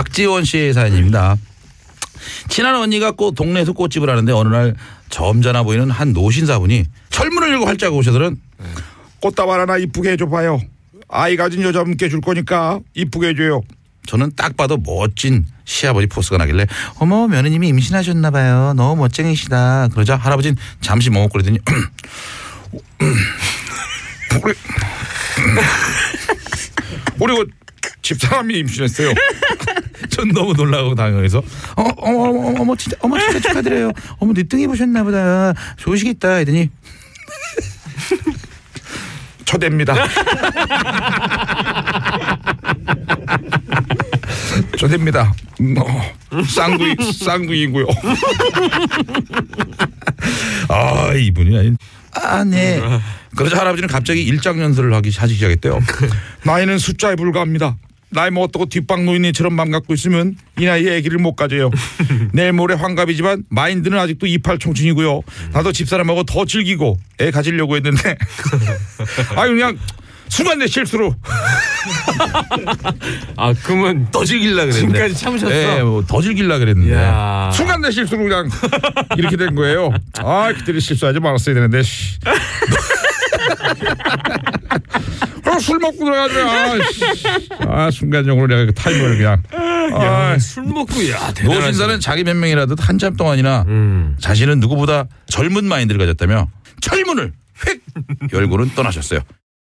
박지원 씨의 사연입니다. 친한 언니가 꽃 동네에서 꽃집을 하는데 어느 날 점잖아 보이는 한 노신사분이 철문을 열고 활짝 오셔서는 꽃다발 하나 이쁘게 해줘봐요. 아이 가진 여자분께 줄 거니까 이쁘게 해줘요. 저는 딱 봐도 멋진 시아버지 포스가 나길래 어머 며느님이 임신하셨나 봐요. 너무 멋쟁이시다. 그러자 할아버지는 잠시 머뭇거리더니 우리 우리 그 집사람이 임신했어요. 전 너무 놀라고 당황해서 어, 어머 어머 어머 진짜 어머 진짜 축하드려요. 어머 늦둥이 보셨나 보다. 좋으시겠다 했더니 초대입니다. 초대입니다. 음, 어, 쌍둥이 쌍둥이고요. 아 이분이 아니 아 네. 그러자 할아버지는 갑자기 일장연설을 하기 하기 시작했대요. 나이는 숫자에 불과합니다. 나이 먹었다고 뒷방 노인네처럼 맘 갖고 있으면 이 나이에 아기를 못 가져요. 내일 모레 환갑이지만 마인드는 아직도 이팔 청춘이고요. 나도 집사람하고 더 즐기고 애 가지려고 했는데 아유 그냥 순간 내 실수로 아 그러면 더 즐길라 그랬는데. 지금까지 참으셨어? 예, 뭐더 즐길라 그랬는데. 야. 순간 내 실수로 그냥 이렇게 된 거예요. 아 그때는 실수하지 말았어야 되는데. 먹고 들어가죠. 아, 씨. 아 순간적으로 내가 그 타이머를 그냥. 아, 술 먹고 야. 노신사는 자기 변명이라도 한참 동안이나 음. 자신은 누구보다 젊은 마인드를 가졌다며 철문을 획 열고는 떠나셨어요.